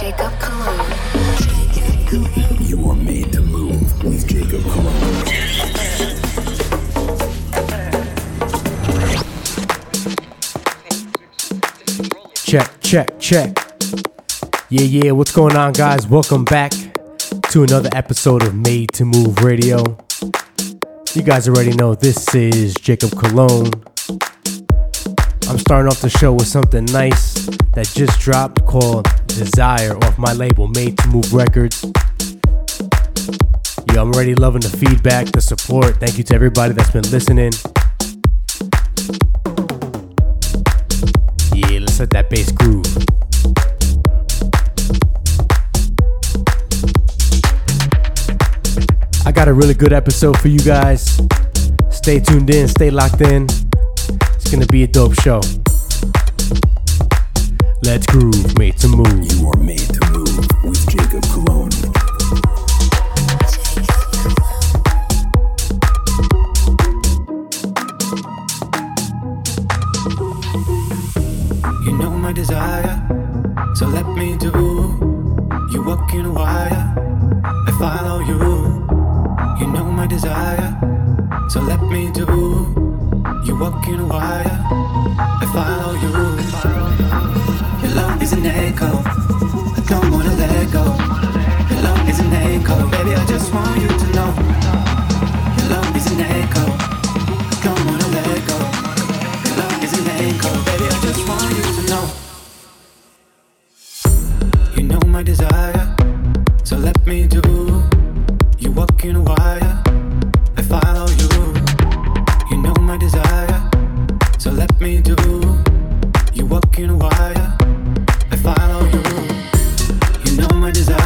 Jacob Cologne. You are made to move with Jacob Cologne. Check, check, check. Yeah, yeah, what's going on, guys? Welcome back to another episode of Made to Move Radio. You guys already know this is Jacob Cologne. I'm starting off the show with something nice that just dropped called Desire off my label Made to Move Records. Yeah, I'm already loving the feedback, the support. Thank you to everybody that's been listening. Yeah, let's let that bass groove. I got a really good episode for you guys. Stay tuned in, stay locked in. It's gonna be a dope show. Let's groove, made to move. You are made to move with Jacob Cologne. You know my desire, so let me do. You walk in a wire, I follow you. You know my desire, so let me do. You walk in a wire, I follow you. Your love is an echo, I don't wanna let go. Your love is an echo, baby, I just want you to know. Your love is an echo, I don't wanna let go. Your love is an echo, baby, I just want you to know. You know my desire, so let me do. You walk in a wire, I follow you. You know my desire, so let me do. You walk in a wire, I follow you. You know my desire,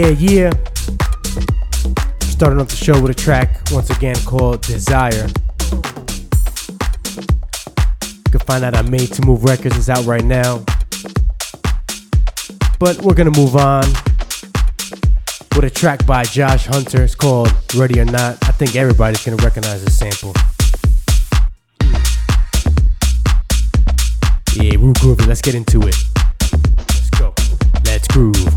Yeah, yeah. Starting off the show with a track once again called Desire. You can find that on Made to Move Records. It's out right now. But we're gonna move on with a track by Josh Hunter. It's called Ready or Not. I think everybody's gonna recognize this sample. Yeah, Rue Groovy, let's get into it. Let's go. Let's groove,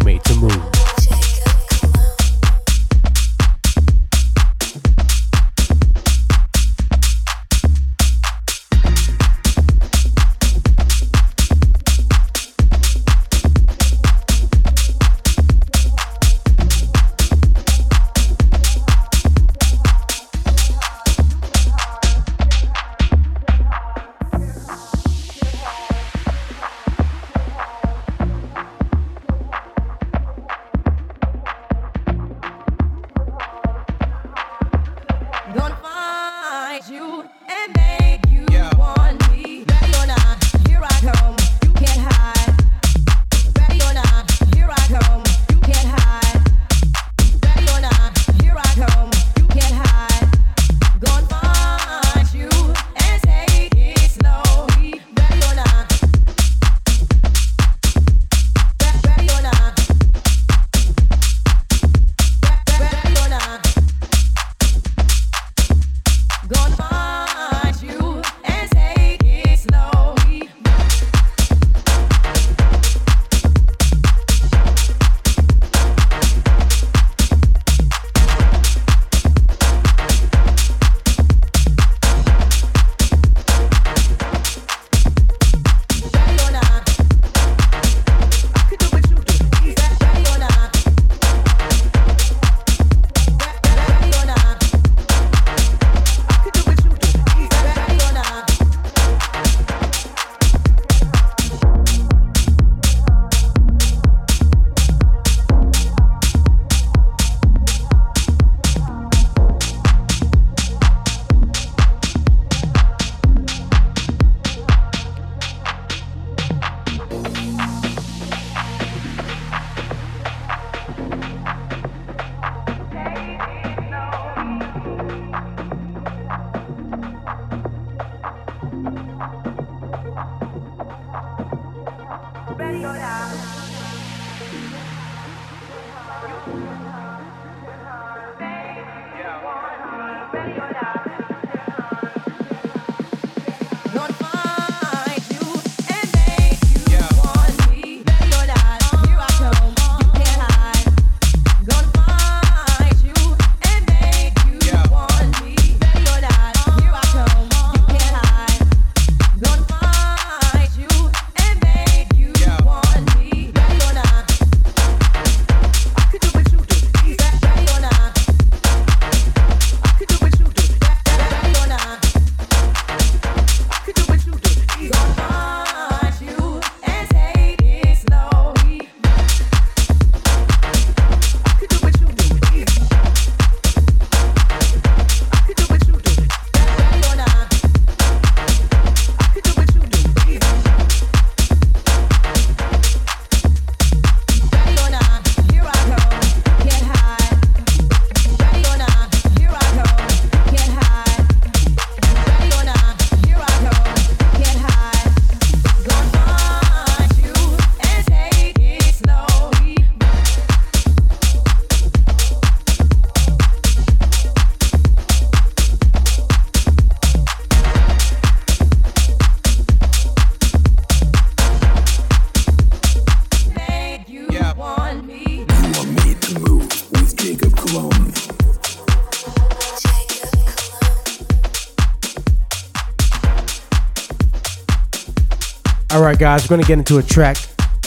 guys, we're going to get into a track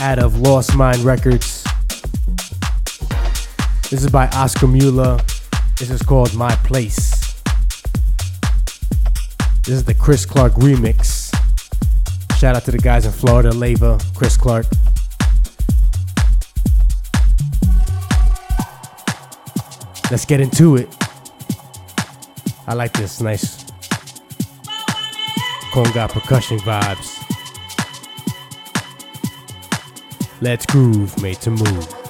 out of Lost Mind Records. This is by Oscar Mueller. This is called My Place. This is the Chris Clark remix. Shout out to the guys in Florida, Leva, Chris Clark. Let's get into it. I like this nice conga percussion vibes. Let's groove, made to move.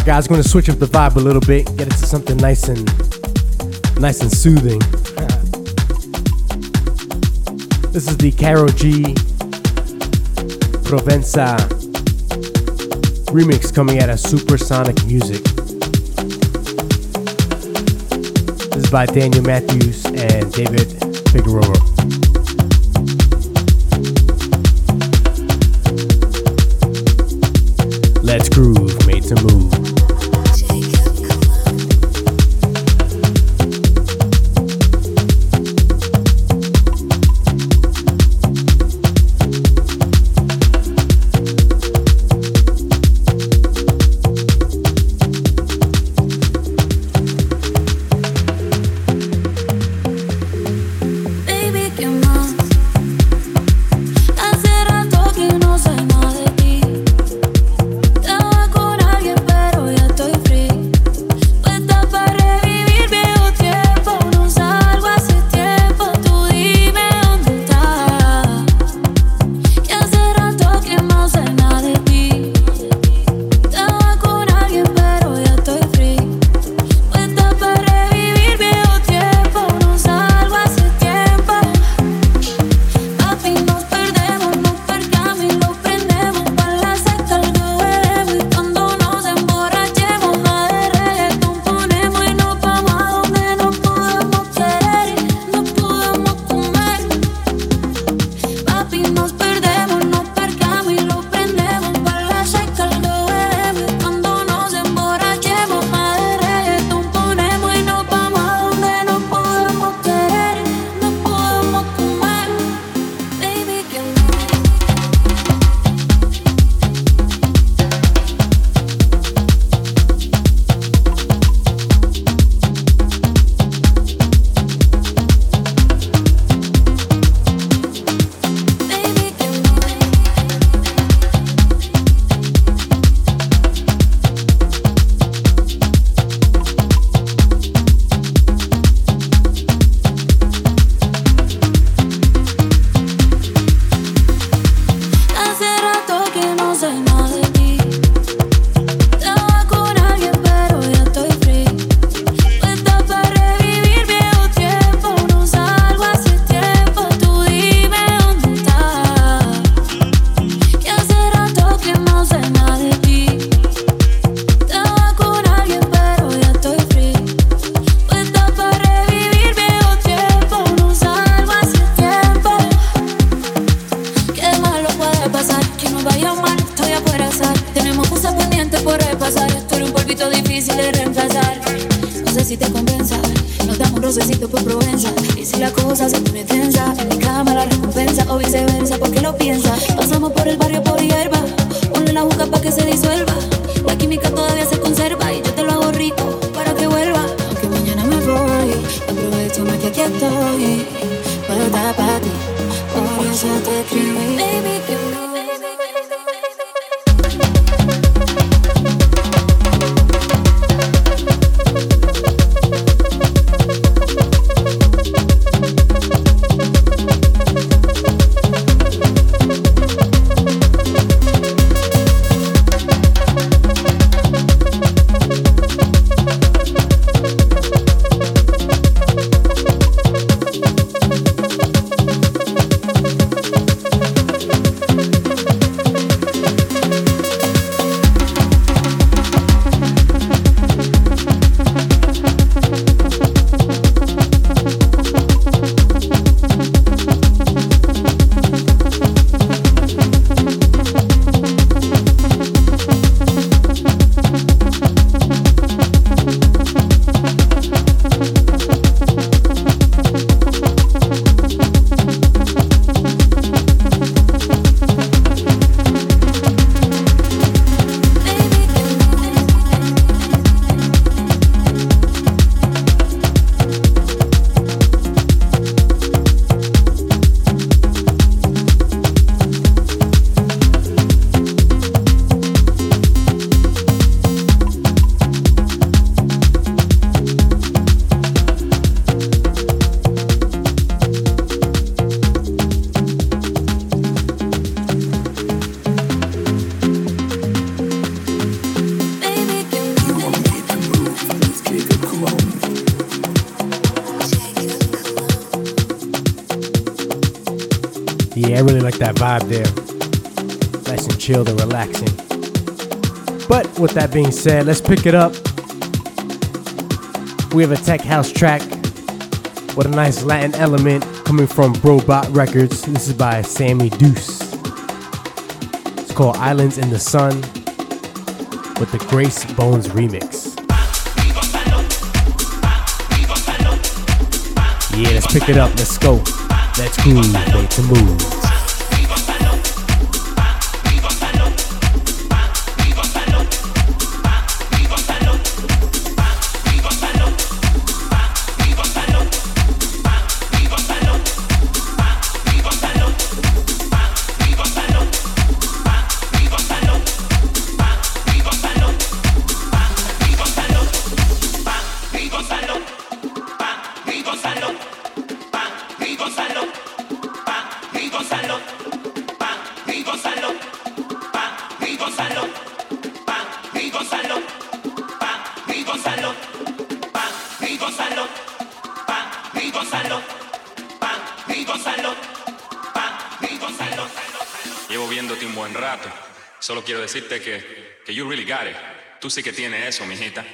Alright guys, gonna switch up the vibe a little bit, get into something nice and nice and soothing. this is the Caro G Provenza remix coming out of Supersonic Music. This is by Daniel Matthews and David Figueroa. Chilled and relaxing. But with that being said, let's pick it up. We have a tech house track with a nice Latin element coming from Brobot Records. This is by Sammy Deuce. It's called Islands in the Sun with the Grace Bones remix. Yeah, let's pick it up. Let's go. Let's groove. Made to move. Sí que tienes eso, mijita.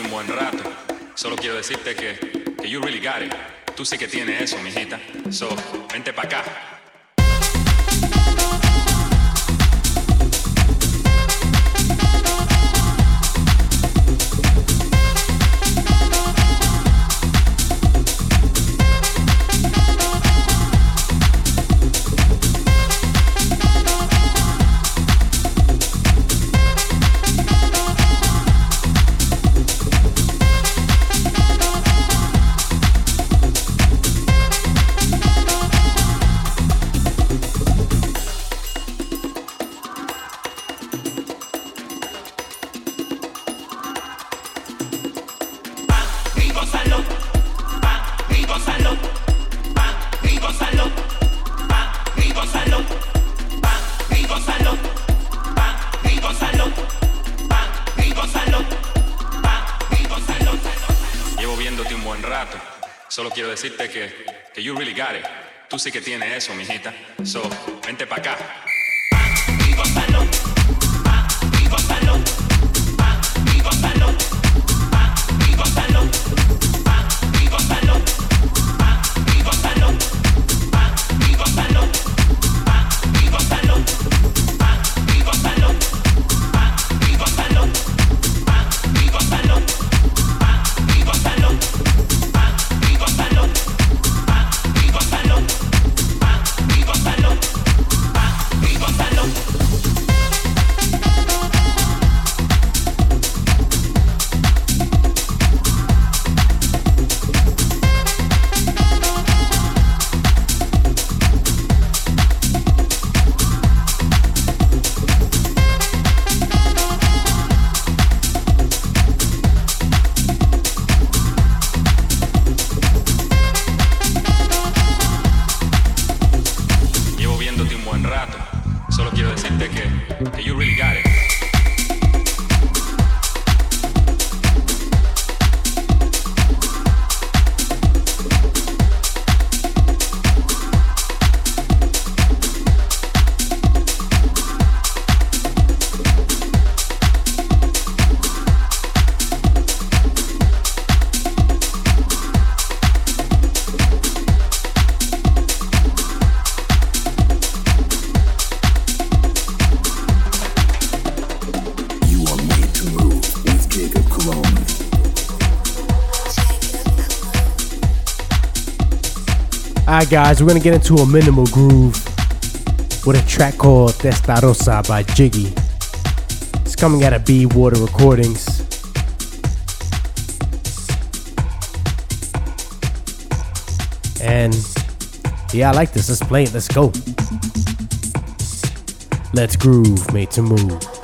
un buen rato. Solo quiero decirte que, que you really got it. Tú sí que tienes eso, mijita. So, vente para acá. Decirte que, que you really got it. Tú sí que tienes eso, mijita. So, vente pa' acá. Alright, guys, we're gonna get into a minimal groove with a track called Testarossa by Jiggy. It's coming out of B Water Recordings. And yeah, I like this. Let's play it. Let's go. Let's groove, made to move.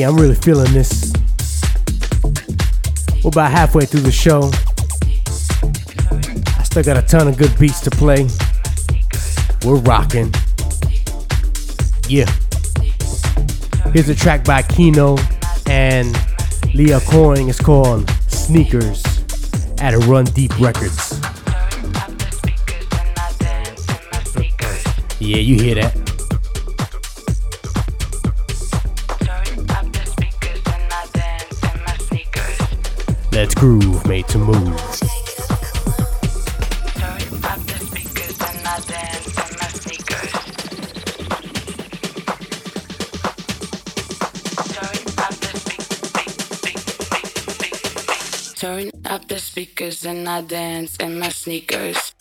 Yeah, I'm really feeling this. We're about halfway through the show. I still got a ton of good beats to play. We're rocking. Yeah. Here's a track by Kino and Leah Coin. It's called Sneakers at a Run Deep Records. Yeah, you hear that. Groove, made to move. Up the speakers and not dance and my sneakers. Turn up the speakers and I dance in my sneakers.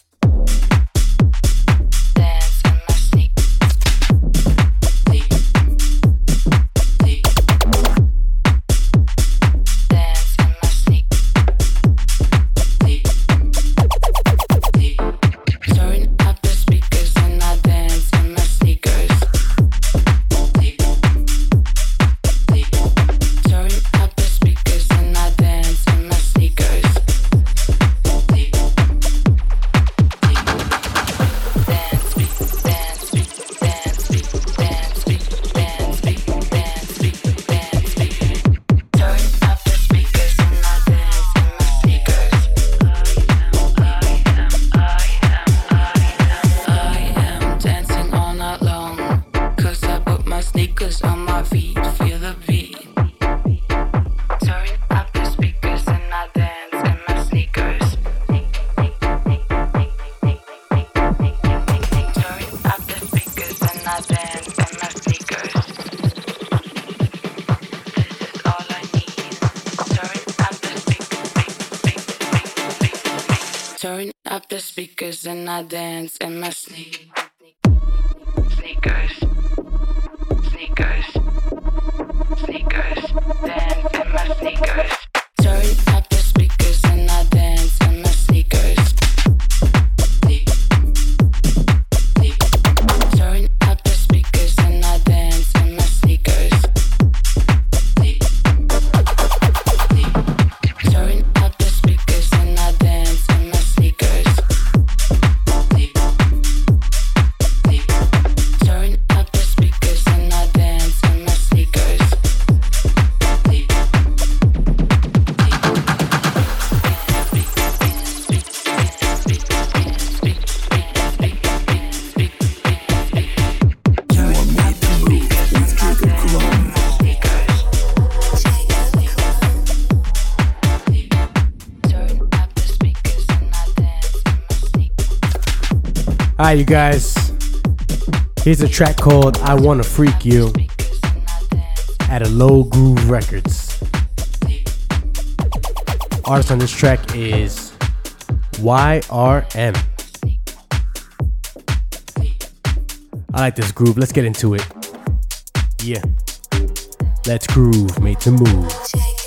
Alright, you guys. Here's a track called I Wanna Freak You at a Low Groove Records. Artist on this track is YRM. I like this groove. Let's get into it. Yeah. Let's groove, made to move.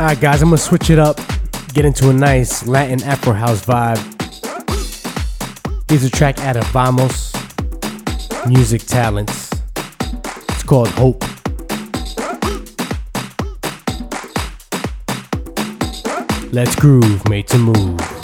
Alright, guys, I'm gonna switch it up, get into a nice Latin Afro house vibe. Here's a track out of Vamos Music Talents. It's called Hope. Let's groove, made to move.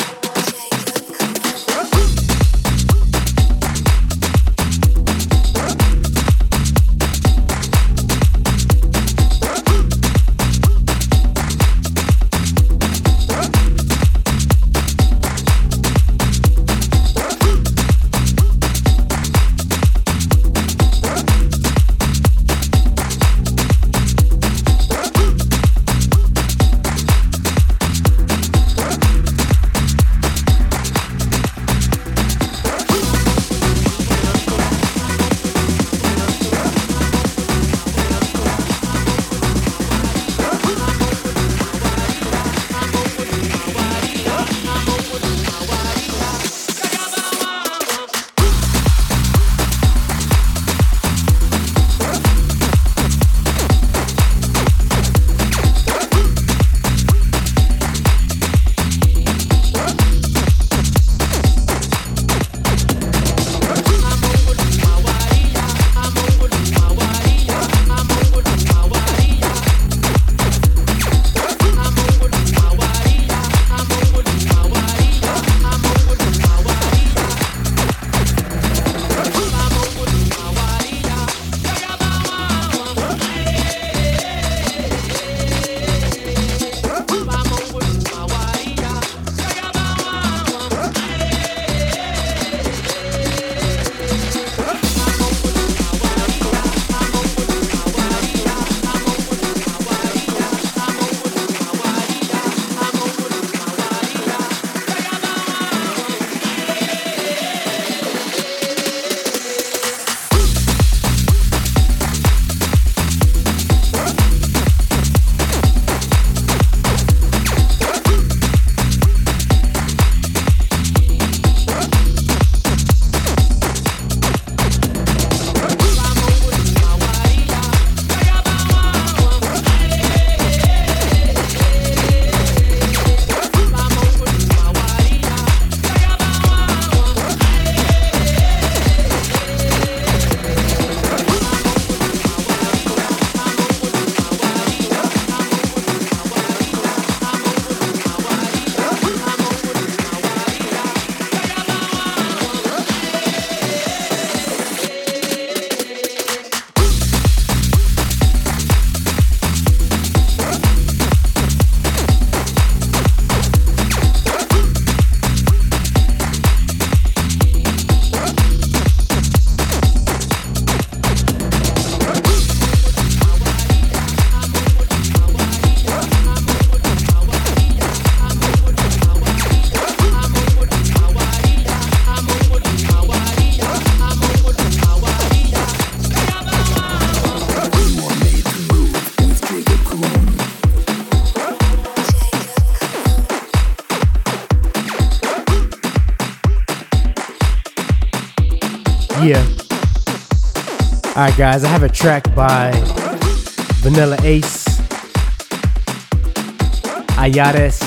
Yeah. Alright, guys, I have a track by Vanilla Ace, Ayares.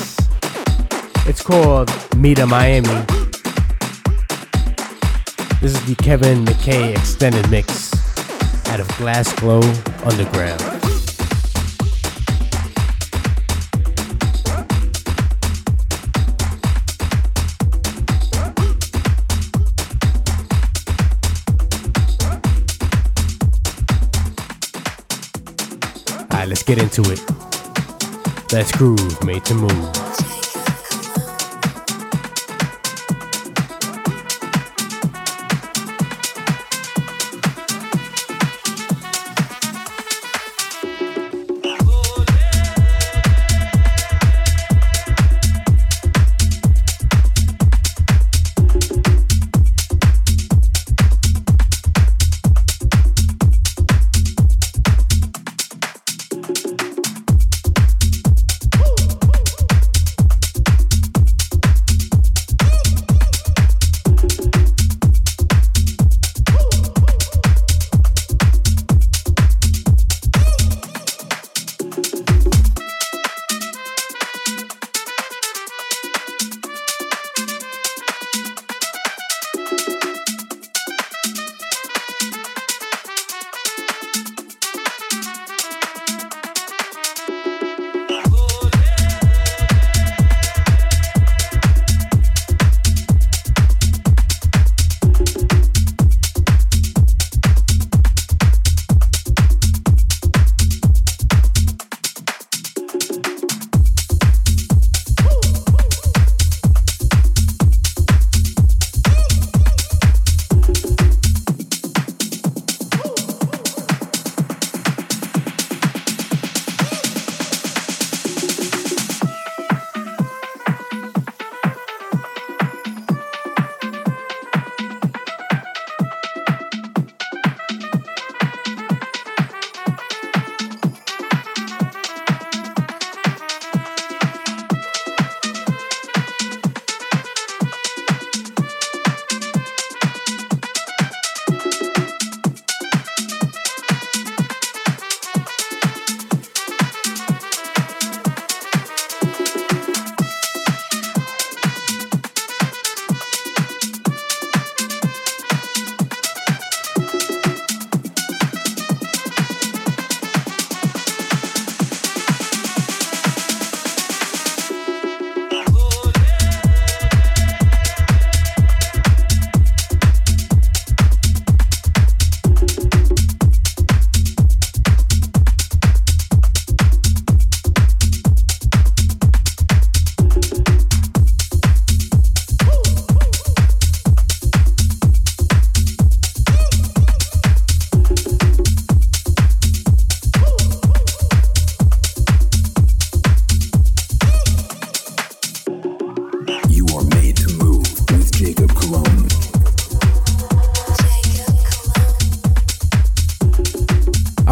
It's called Mita Miami. This is the Kevin McKay extended mix out of Glasgow Underground. Get into it. Let's groove, made to move.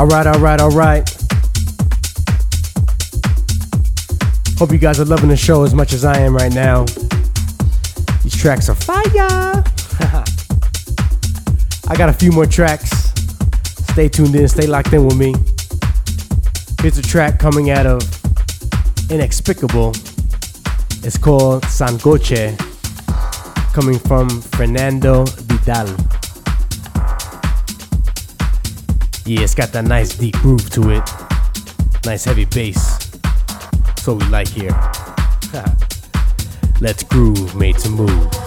Alright, alright, alright. Hope you guys are loving the show as much as I am right now. These tracks are fire. I got a few more tracks. Stay tuned in, stay locked in with me. Here's a track coming out of Inexplicable. It's called Sangoche, coming from Fernando Vidal. Yeah, it's got that nice deep groove to it. Nice heavy bass. That's what we like here. Let's groove, made to move.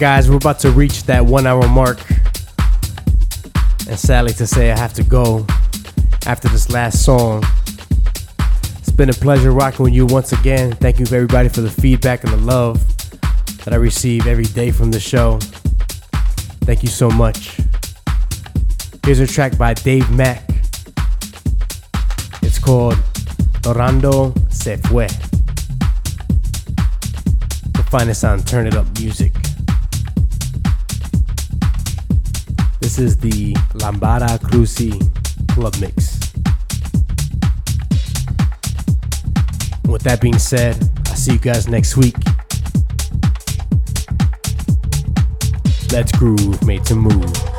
Guys, we're about to reach that one hour mark. And sadly to say, I have to go after this last song. It's been a pleasure rocking with you once again. Thank you, everybody, for the feedback and the love that I receive every day from the show. Thank you so much. Here's a track by Dave Mack. It's called Orlando Se Fue. Find this on Turn It Up Music. Is the Lambada Cruci Club Mix. With that being said, I'll see you guys next week. Let's groove, made to move.